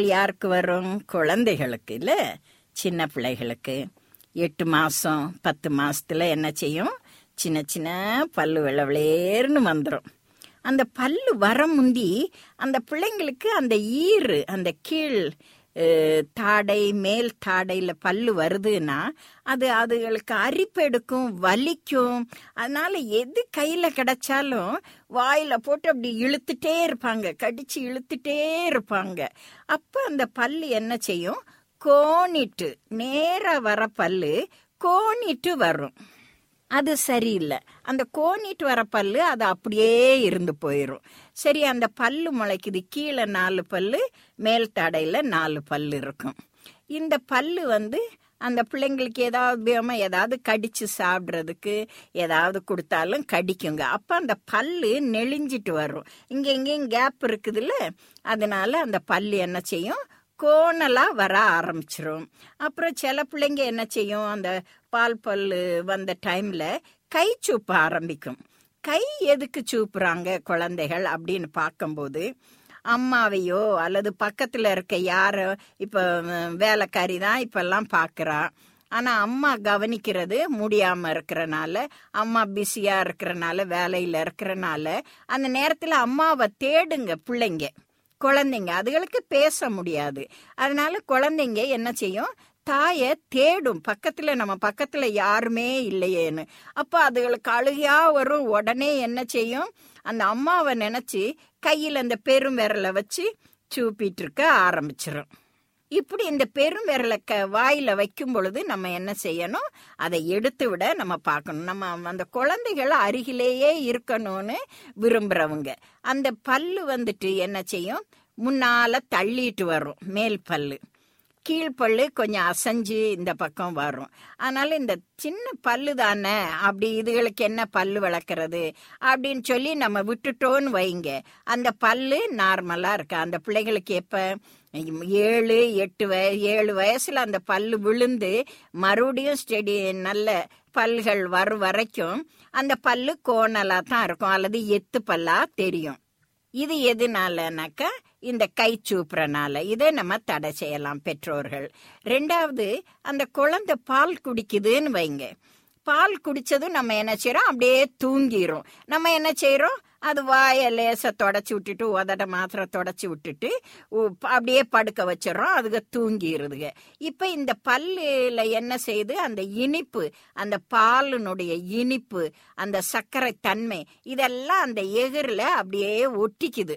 பால் யாருக்கு வரும்? குழந்தைகளுக்கு இல்ல? சின்ன பிள்ளைகளுக்கு. எட்டு மாசம் பத்து மாசத்துல என்ன செய்யும்? சின்ன சின்ன பல்லு வெள்ளவளேர்னு வந்துடும் அந்த பல்லு வர முந்தி அந்த பிள்ளைங்களுக்கு அந்த ஈறு அந்த கீழ் தாடை மேல் தாடையில பல்லு வருதுன்னா அது அதுகளுக்கு அரிப்பெடுக்கும் வலிக்கும். அதனால எது கையில கிடைச்சாலும் வாயில போட்டு அப்படி இழுத்துட்டே இருப்பாங்க. கடிச்சு இழுத்துட்டே இருப்பாங்க. அப்ப அந்த பல்லு என்ன செய்யும்? கோணிட்டு நேராக வர பல்லு கோணிட்டு வரும். அது சரியில்லை. அந்த கோணிட்டு வர பல்லு அது அப்படியே இருந்து போயிடும் சரி அந்த பல்லு முளைக்குது. கீழே நாலு பல்லு மேல் தடையில் நாலு பல்லு இருக்கும். இந்த பல்லு வந்து அந்த பிள்ளைங்களுக்கு ஏதாவது வேமா ஏதாவது கடிச்சு சாப்பிட்றதுக்கு ஏதாவது கொடுத்தாலும் கடிக்குங்க. அப்போ அந்த பல்லு நெளிஞ்சிட்டு வரும். இங்கே இங்கேயும் கேப் இருக்குதுல்ல? அதனால அந்த பல்லு என்ன செய்யும்? கோணலாக வர ஆரம்பிச்சிரும். அப்புறம் சில பிள்ளைங்க என்ன செய்யும்? அந்த பால் பல்லு வந்த டைமில் கை சூப்ப ஆரம்பிக்கும். கை எதுக்கு சூப்புறாங்க குழந்தைகள் அப்படின்னு பார்க்கும்போது அம்மாவையோ அல்லது பக்கத்தில் இருக்க யாரோ இப்போ வேலைக்காரி தான் இப்பெல்லாம் பார்க்குறான் ஆனால் அம்மா கவனிக்கிறது முடியாமல் இருக்கிறனால அம்மா பிஸியாக இருக்கிறனால வேலையில் இருக்கிறனால அந்த நேரத்தில் அம்மாவை தேடுங்க பிள்ளைங்க. குழந்தைங்க அதுகளுக்கு பேச முடியாது. அதனால குழந்தைங்க என்ன செய்யும்? தாயை தேடும். பக்கத்துல நம்ம பக்கத்துல யாருமே இல்லையேன்னு. அப்ப அதுகளுக்கு அழுகையாக வரும். உடனே என்ன செய்யும்? அந்த அம்மாவை நினைச்சு கையில அந்த பெரும் விரலை வச்சு சூப்பிட்டு இருக்க ஆரம்பிச்சிடும் இப்படி இந்த பெரும் விரலக்க வாயில வைக்கும் பொழுது நம்ம என்ன செய்யணும்? அதை எடுத்து விட நம்ம பார்க்கணும். நம்ம அந்த குழந்தைகள் அருகிலேயே இருக்கணும்னு விரும்புறவங்க. அந்த பல்லு வந்துட்டு என்ன செய்யும்? முன்னால தள்ளிட்டு வரும். மேல் பல்லு. கீழ்ப்பல்லு கொஞ்சம் அசைஞ்சு இந்த பக்கம் வரும். அதனால இந்த சின்ன பல்லு தானே? அப்படி இதுகளுக்கு என்ன பல்லு வளர்க்கறது? அப்படின்னு சொல்லி நம்ம விட்டுட்டோன்னு வைங்க. அந்த பல்லு நார்மலா இருக்கு? அந்த பிள்ளைகளுக்கு எப்போ? ஏழு எட்டு வய ஏழு வயசுல அந்த பல்லு விழுந்து மறுபடியும் ஸ்டெடி நல்ல பல்கள் வரும் வரைக்கும் அந்த பல்லு கோணலா தான் இருக்கும் அல்லது எத்து பல்லா தெரியும். இது எதுனாலனாக்கா இந்த கை சூப்புறனால. இதை நம்ம தடை செய்யலாம் பெற்றோர்கள். ரெண்டாவது அந்த குழந்தை பால் குடிக்குதுன்னு வைங்க. பால் குடிச்சதும் நம்ம என்ன செய்யறோம் அப்படியே தூங்கிரும். நம்ம என்ன செய்யறோம் அது வாயை லேசை தொடச்சி விட்டுட்டு உதட மாத்திரம் தொடச்சி விட்டுட்டு உ- அப்படியே படுக்க வச்சிடறோம். அதுக தூங்கிடுதுங்க இப்போ இந்த பல்லில் என்ன செய்யுது அந்த இனிப்பு அந்த பாலினுடைய இனிப்பு அந்த சர்க்கரை தன்மை இதெல்லாம் அந்த எகிரில் அப்படியே ஒட்டிக்குது.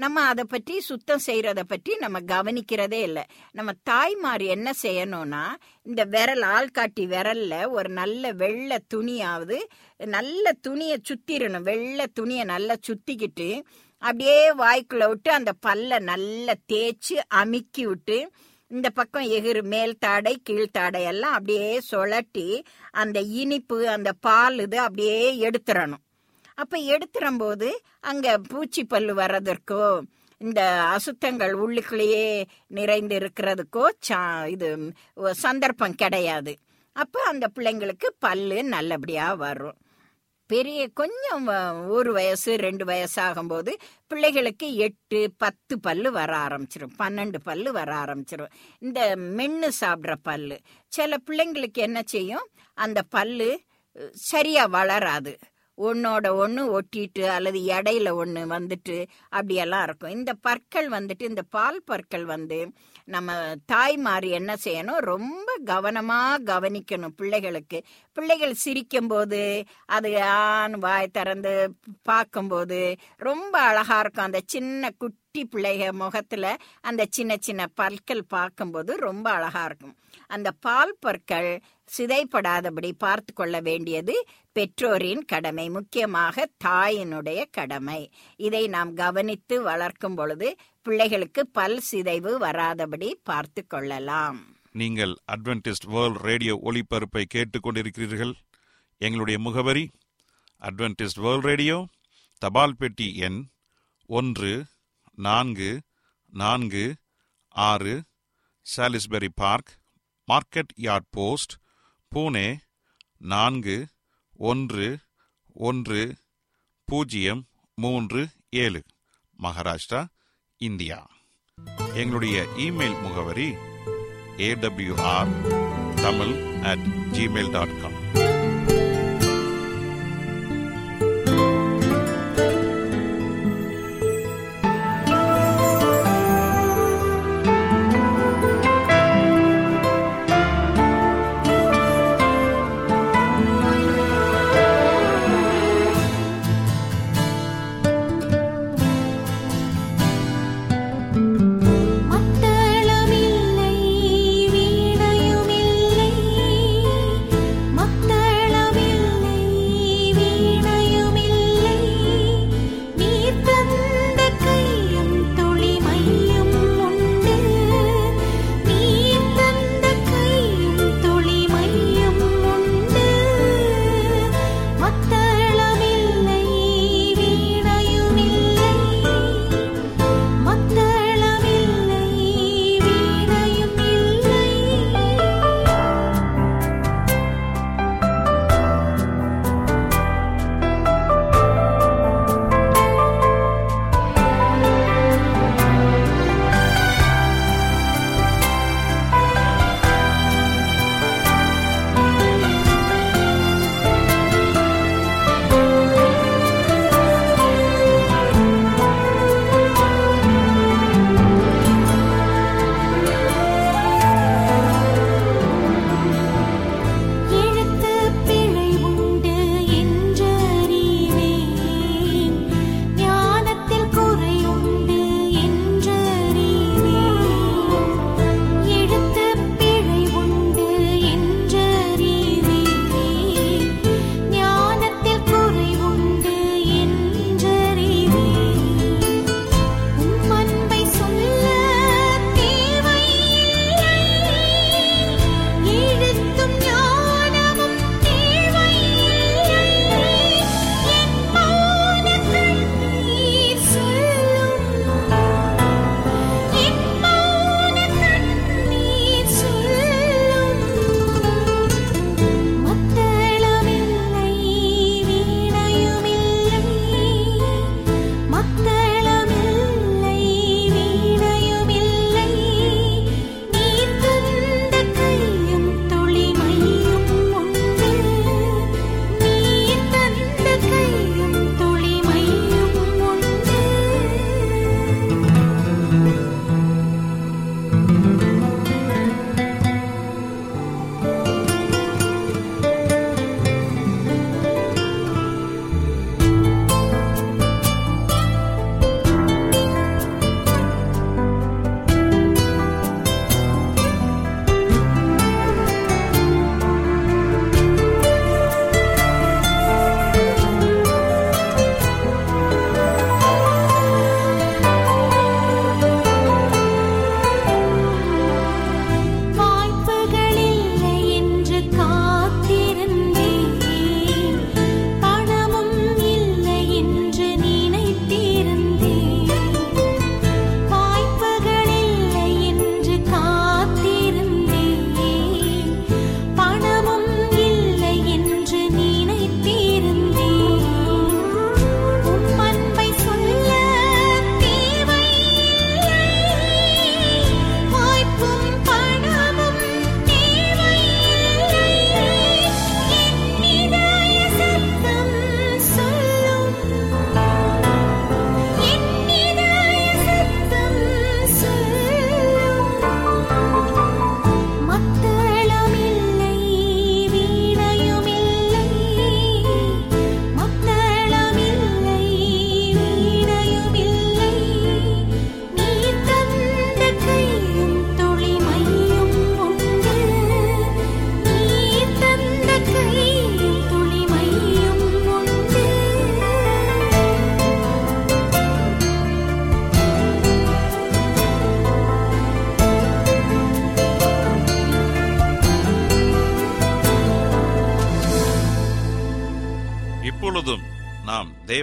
நம்ம அதை பற்றி சுத்தம் செய்யறத பற்றி நம்ம கவனிக்கிறதே இல்லை. நம்ம தாய்மார் என்ன செய்யணும்னா இந்த விரல் ஆள்காட்டி விரல்ல ஒரு நல்ல வெள்ளை துணியாவது நல்ல துணியை சுற்றிடணும் வெள்ளை துணியை நல்லா சுத்திக்கிட்டு அப்படியே வாய்க்குள்ள விட்டு அந்த பல்லை நல்லா தேய்ச்சி அமுக்கி விட்டு இந்த பக்கம் எகிறு மேல் தாடை கீழ்த்தாடை எல்லாம் அப்படியே சுழட்டி அந்த இனிப்பு அந்த பால் இது அப்படியே எடுத்துடணும் அப்ப எடுத்துறம்போது அங்க பூச்சி பல்லு வர்றதற்கோ இந்த அசுத்தங்கள் உள்ளுக்குள்ளேயே நிறைந்து இருக்கிறதுக்கோ சா- இது சந்தர்ப்பம் கிடையாது. அப்ப அந்த பிள்ளைங்களுக்கு பல்லு நல்லபடியா வரும். பெரிய கொஞ்சம் வ- ஒரு வயசு ரெண்டு வயசு ஆகும்போது பிள்ளைகளுக்கு எட்டு பத்து பல்லு வர ஆரம்பிச்சிடும் பன்னெண்டு பல்லு வர ஆரம்பிச்சிடும் இந்த மென்னு சாப்பிட்ற பல்லு. சில பிள்ளைங்களுக்கு என்ன செய்யும்? அந்த பல்லு சரியாக சரியா வளராது. ஒன்னோட ஒன்று ஒட்டிட்டு அல்லது இடையில ஒன்று வந்துட்டு அப்படியெல்லாம் இருக்கும். இந்த பற்கள் வந்துட்டு இந்த பால் பற்கள் வந்து நம்ம தாய்மார் என்ன செய்யணும்? ரொம்ப கவனமா கவனிக்கணும் பிள்ளைகளுக்கு. பிள்ளைகள் சிரிக்கும் போது அது ஆண் வாய் திறந்து பார்க்கும்போது ரொம்ப அழகா இருக்கும். அந்த சின்ன குட்டி பிள்ளைக முகத்துல அந்த சின்ன சின்ன பற்கள் பார்க்கும்போது ரொம்ப அழகா இருக்கும். அந்த பால் பற்கள் சிதைப்படாதபடி பார்த்து கொள்ள வேண்டியது பெற்றோரின் கடமை முக்கியமாக தாயினுடைய கடமை. இதை நாம் கவனித்து வளர்க்கும் பொழுது பிள்ளைகளுக்கு பல் சிதைவு வராதபடி பார்த்து கொள்ளலாம். நீங்கள் அட்வென்டிஸ்ட் வேர்ல்ட் ரேடியோ ஒளிபரப்பை கேட்டுக்கொண்டிருக்கிறீர்கள் எங்களுடைய முகவரி அட்வென்டிஸ்ட் வேர்ல்ட் ரேடியோ தபால் பெட்டி எண் ஒன்று நான்கு நான்கு ஆறு Salisbury park market yard post Pune நான்கு ஒன்று ஒன்று பூஜ்ஜியம் மூன்று ஏழு. மகாராஷ்டிரா இந்தியா. எங்களுடைய இமெயில் முகவரி AWR Tamil at Gmail dot com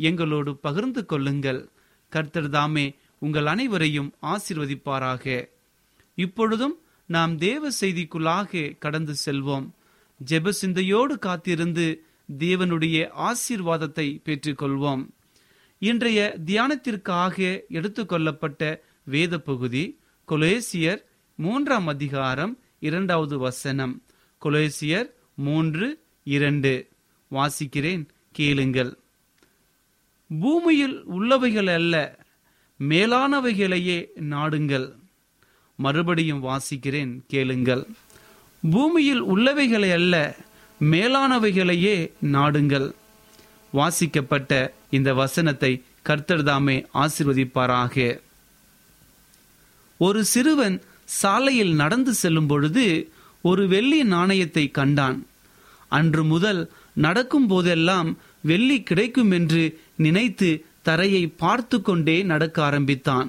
எங்களோடு பகிர்ந்து கொள்ளுங்கள். கர்த்தர் தாமே உங்கள் அனைவரையும் ஆசிர்வதிப்பாராக. இப்பொழுதும் நாம் தேவ செய்திக்குள்ளாக கடந்து செல்வோம். ஜெப சிந்தையோடு காத்திருந்து தேவனுடைய ஆசீர்வாதத்தை பெற்றுக்கொள்வோம். இன்றைய தியானத்திற்காக எடுத்துக்கொள்ளப்பட்ட வேத பகுதி கொலேசியர் மூன்றாம் அதிகாரம் இரண்டாவது வசனம். கொலேசியர் மூன்று இரண்டு. வாசிக்கிறேன் கேளுங்கள். பூமியில் உள்ளவைகள் அல்ல மேலானவைகளையே நாடுங்கள். மறுபடியும் வாசிக்கிறேன் கேளுங்கள். பூமியில் உள்ளவைகளை அல்ல மேலானவைகளையே நாடுங்கள். வாசிக்கப்பட்ட இந்த வசனத்தை கர்த்தர்தாமே ஆசிர்வதிப்பாராக. ஒரு சிறுவன் சாலையில் நடந்து செல்லும் பொழுது ஒரு வெள்ளி நாணயத்தை கண்டான். அன்று முதல் நடக்கும் போதெல்லாம் வெள்ளி கிடைக்கும் என்று நினைத்து தரையை பார்த்து கொண்டே நடக்க ஆரம்பித்தான்.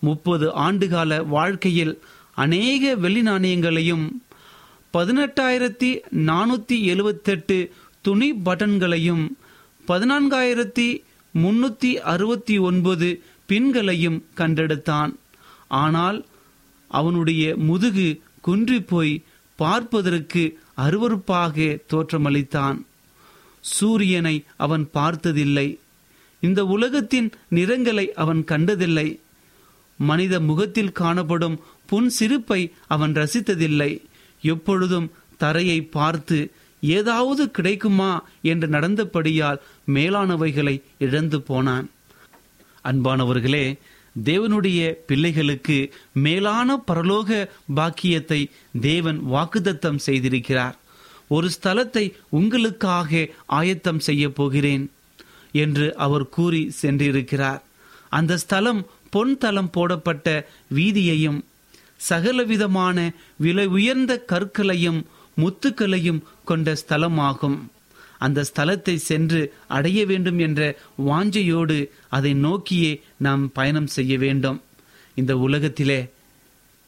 முப்பது ஆண்டுகால வாழ்க்கையில் அநேக வெள்ளி நாணயங்களையும் பதினெட்டாயிரத்தி நானூற்றி எழுவத்தெட்டு துணி பட்டன்களையும் பதினான்காயிரத்தி முன்னூற்றி அறுபத்தி ஒன்பது பின்களையும் கண்டெடுத்தான். ஆனால் அவனுடைய முதுகு குன்றி போய் பார்ப்பதற்கு அருவருப்பாக தோற்றமளித்தான். சூரியனை அவன் பார்த்ததில்லை. இந்த உலகத்தின் நிறங்களை அவன் கண்டதில்லை. மனித முகத்தில் காணப்படும் புன் சிரிப்பை அவன் ரசித்ததில்லை. எப்பொழுதும் தரையை பார்த்து ஏதாவது கிடைக்குமா? என்று நடந்தபடியால் மேலானவைகளை இழந்து போனான். அன்பானவர்களே தேவனுடைய பிள்ளைகளுக்கு மேலான பரலோக பாக்கியத்தை தேவன் வாக்குதத்தம் செய்திருக்கிறார். ஒரு ஸ்தலத்தை உங்களுக்காக ஆயத்தம் செய்ய போகிறேன் என்று அவர் கூறி சென்றிருக்கிறார். அந்த ஸ்தலம் பொன் தளம் போடப்பட்ட வீதியையும் சகலவிதமான விலை உயர்ந்த கற்களையும் முத்துக்களையும் கொண்ட ஸ்தலமாகும். அந்த ஸ்தலத்தை சென்று அடைய வேண்டும் என்ற வாஞ்சையோடு அதை நோக்கியே நாம் பயணம் செய்ய வேண்டும். இந்த உலகத்திலே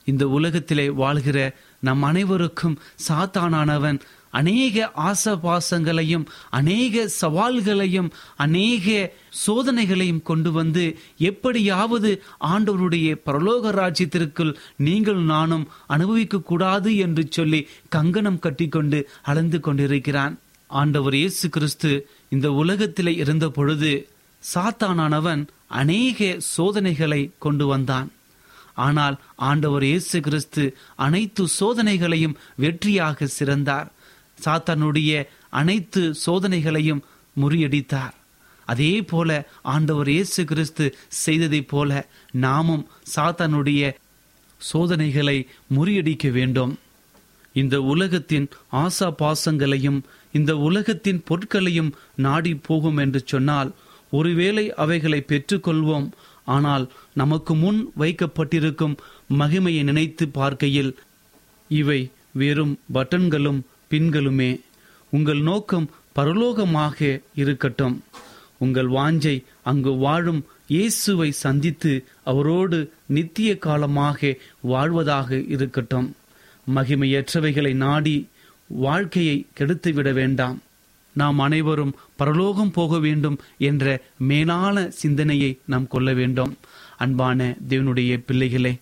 இந்த உலகத்திலே வாழ்கிற நம் அனைவருக்கும் சாத்தானானவன் அநேக ஆசபாசங்களையும் அநேக சவால்களையும் அநேக சோதனைகளையும் கொண்டு வந்து எப்படியாவது ஆண்டவருடைய பரலோக ராஜ்யத்திற்குள் நீங்கள் நானும் அனுபவிக்க கூடாது என்று சொல்லி கங்கணம் கட்டிக்கொண்டு அளந்து கொண்டிருக்கிறான். ஆண்டவர் இயேசு கிறிஸ்து இந்த உலகத்திலே இருந்த பொழுது சாத்தானானவன் அநேக சோதனைகளை கொண்டு வந்தான். ஆனால் ஆண்டவர் இயேசு கிறிஸ்து அனைத்து சோதனைகளையும் வெற்றியாக சிறந்தார். சாத்தானுடைய அனைத்து சோதனைகளையும் முறியடித்தார். அதே போல ஆண்டவர் இயேசு கிறிஸ்து செய்ததைப் போல நாமும் சாத்தானுடைய சோதனைகளை முறியடிக்க வேண்டும். இந்த உலகத்தின் ஆசா பாசங்களையும் இந்த உலகத்தின் பொருட்களையும் நாடி போகும் என்று சொன்னால் ஒருவேளை அவைகளை பெற்றுக்கொள்வோம். ஆனால் நமக்கு முன் வைக்கப்பட்டிருக்கும் மகிமையை நினைத்து பார்க்கையில் இவை வெறும் பட்டன்களும் பின்களுமே உங்கள் நோக்கம் பரலோகமாக இருக்கட்டும். உங்கள் வாஞ்சை அங்கு வாழும் இயேசுவை சந்தித்து அவரோடு நித்திய காலமாக வாழ்வதாக இருக்கட்டும். மகிமையற்றவைகளை நாடி வாழ்க்கையை கெடுத்துவிட வேண்டாம். நாம் அனைவரும் பரலோகம் போக வேண்டும் என்ற மேலான சிந்தனையை நாம் கொள்ள வேண்டும். அன்பான தேவனுடைய பிள்ளைகளே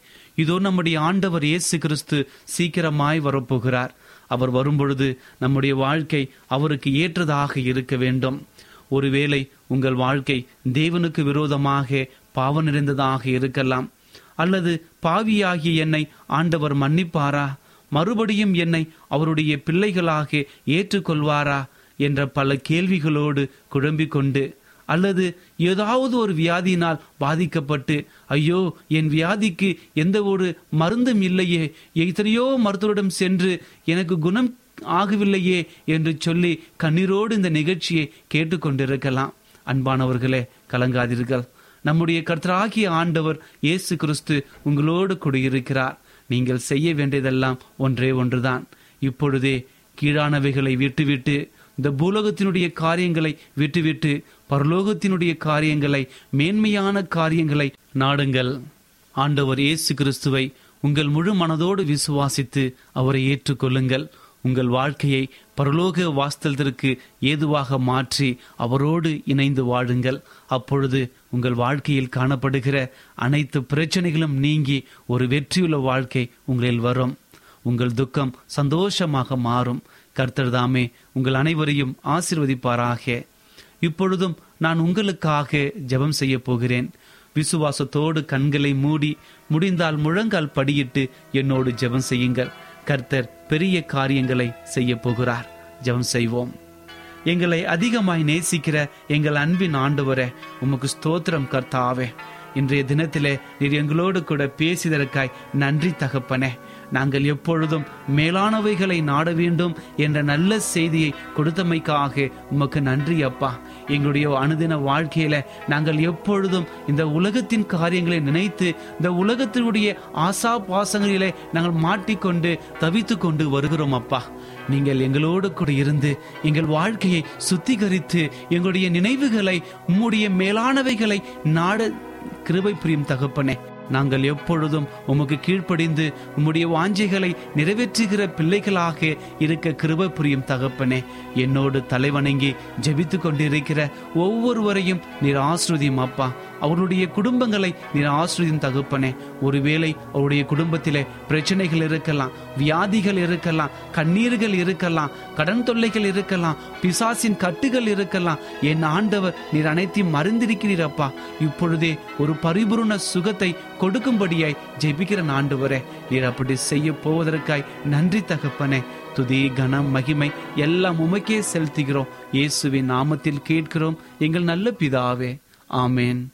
இதோ நம்முடைய ஆண்டவர் இயேசு கிறிஸ்து சீக்கிரமாய் வரப்போகிறார். அவர் வரும்பொழுது நம்முடைய வாழ்க்கை அவருக்கு ஏற்றதாக இருக்க வேண்டும். ஒருவேளை உங்கள் வாழ்க்கை தேவனுக்கு விரோதமாக பாவ நிறைந்ததாக இருக்கலாம். அல்லது பாவியாகிய என்னை ஆண்டவர் மன்னிப்பாரா? மறுபடியும் என்னை அவருடைய பிள்ளைகளாக ஏற்றுக்கொள்வாரா? என்ற பல கேள்விகளோடு குழம்பிக் கொண்டு அல்லது ஏதாவது ஒரு வியாதியினால் பாதிக்கப்பட்டு ஐயோ என் வியாதிக்கு எந்த ஒரு மருந்தும் இல்லையே எத்தனையோ மருத்துவரிடம் சென்று எனக்கு குணம் ஆகவில்லையே என்று சொல்லி கண்ணீரோடு இந்த நிகழ்ச்சியை கேட்டுக்கொண்டிருக்கலாம். அன்பானவர்களே கலங்காதீர்கள். நம்முடைய கர்த்தராகிய ஆண்டவர் இயேசு கிறிஸ்து உங்களோடு குடியிருக்கிறார். நீங்கள் செய்ய வேண்டியதெல்லாம் ஒன்றே ஒன்றுதான். இப்பொழுதே கீழானவைகளை விட்டுவிட்டு இந்த பூலோகத்தினுடைய காரியங்களை விட்டுவிட்டு பரலோகத்தினுடைய காரியங்களை மேன்மையான காரியங்களை நாடுங்கள். ஆண்டவர் இயேசு கிறிஸ்துவை உங்கள் முழு மனதோடு விசுவாசித்து அவரை ஏற்றுக்கொள்ளுங்கள். உங்கள் வாழ்க்கையை பரலோக வாஸ்தலத்திற்கு ஏதுவாக மாற்றி அவரோடு இணைந்து வாழுங்கள். அப்பொழுது உங்கள் வாழ்க்கையில் காணப்படுகிற அனைத்து பிரச்சனைகளும் நீங்கி ஒரு வெற்றியுள்ள வாழ்க்கை உங்களில் வரும். உங்கள் துக்கம் சந்தோஷமாக மாறும். கர்த்தர் தாமே உங்கள் அனைவரையும் ஆசிர்வதிப்பாராக. இப்பொழுதும் நான் உங்களுக்காக ஜெபம் செய்ய போகிறேன். விசுவாசத்தோடு கண்களை மூடி முடிந்தால் முழங்கால் படியிட்டு என்னோடு ஜெபம் செய்யுங்கள். கர்த்தர் பெரிய காரியங்களை செய்ய போகிறார். ஜெபம் செய்வோம். எங்களை அதிகமாய் நேசிக்கிற எங்கள் அன்பின் ஆண்டவரே உமக்கு ஸ்தோத்திரம் கர்த்தாவே. இன்றைய தினத்திலே நீர் எங்களோடு கூட பேசியதற்காய் நன்றி தகப்பனே. நாங்கள் எப்பொழுதும் மேலானவைகளை நாட வேண்டும் என்ற நல்ல செய்தியை கொடுத்தமைக்காக உமக்கு நன்றி அப்பா. எங்களுடைய அனுதின வாழ்க்கையில நாங்கள் எப்பொழுதும் இந்த உலகத்தின் காரியங்களை நினைத்து இந்த உலகத்தினுடைய ஆசா பாசங்களிலே நாங்கள் மாட்டிக்கொண்டு தவித்து கொண்டு வருகிறோம் அப்பா. நீங்கள் எங்களோடு கூட இருந்து எங்கள் வாழ்க்கையை சுத்திகரித்து எங்களுடைய நினைவுகளை உம்முடைய மேலானவைகளை நாட கிருபை புரியும் தகப்பனே. நாங்கள் எப்பொழுதும் உமக்கு கீழ்ப்படிந்து உம்முடைய வாஞ்சைகளை நிறைவேற்றுகிற பிள்ளைகளாக இருக்க கிருப புரியும் தகப்பனே என்னோடு தலைவணங்கி ஜெபித்து கொண்டிருக்கிற ஒவ்வொருவரையும் நீர் ஆசிரியம் அப்பா. அவருடைய குடும்பங்களை நீர் ஆசிரியம் தகப்பனே. ஒருவேளை அவருடைய குடும்பத்திலே பிரச்சனைகள் இருக்கலாம் வியாதிகள் இருக்கலாம் கண்ணீர்கள் இருக்கலாம் கடன் தொல்லைகள் இருக்கலாம் பிசாசின் கட்டுகள் இருக்கலாம். என் ஆண்டவர் நீர் அனைத்தையும் மறந்திருக்கிறீரப்பா இப்பொழுதே ஒரு பரிபூர்ண சுகத்தை கொடுக்கும்படியாய் ஜெபிக்கிற ஆண்டவரே. நீர் அப்படி செய்ய போவதற்காய் நன்றி தகப்பனே. துதி கனம் மகிமை எல்லாம் உமக்கே செலுத்துகிறோம். இயேசுவின் நாமத்தில் கேட்கிறோம். எங்கள் நல்ல பிதாவே. ஆமேன்.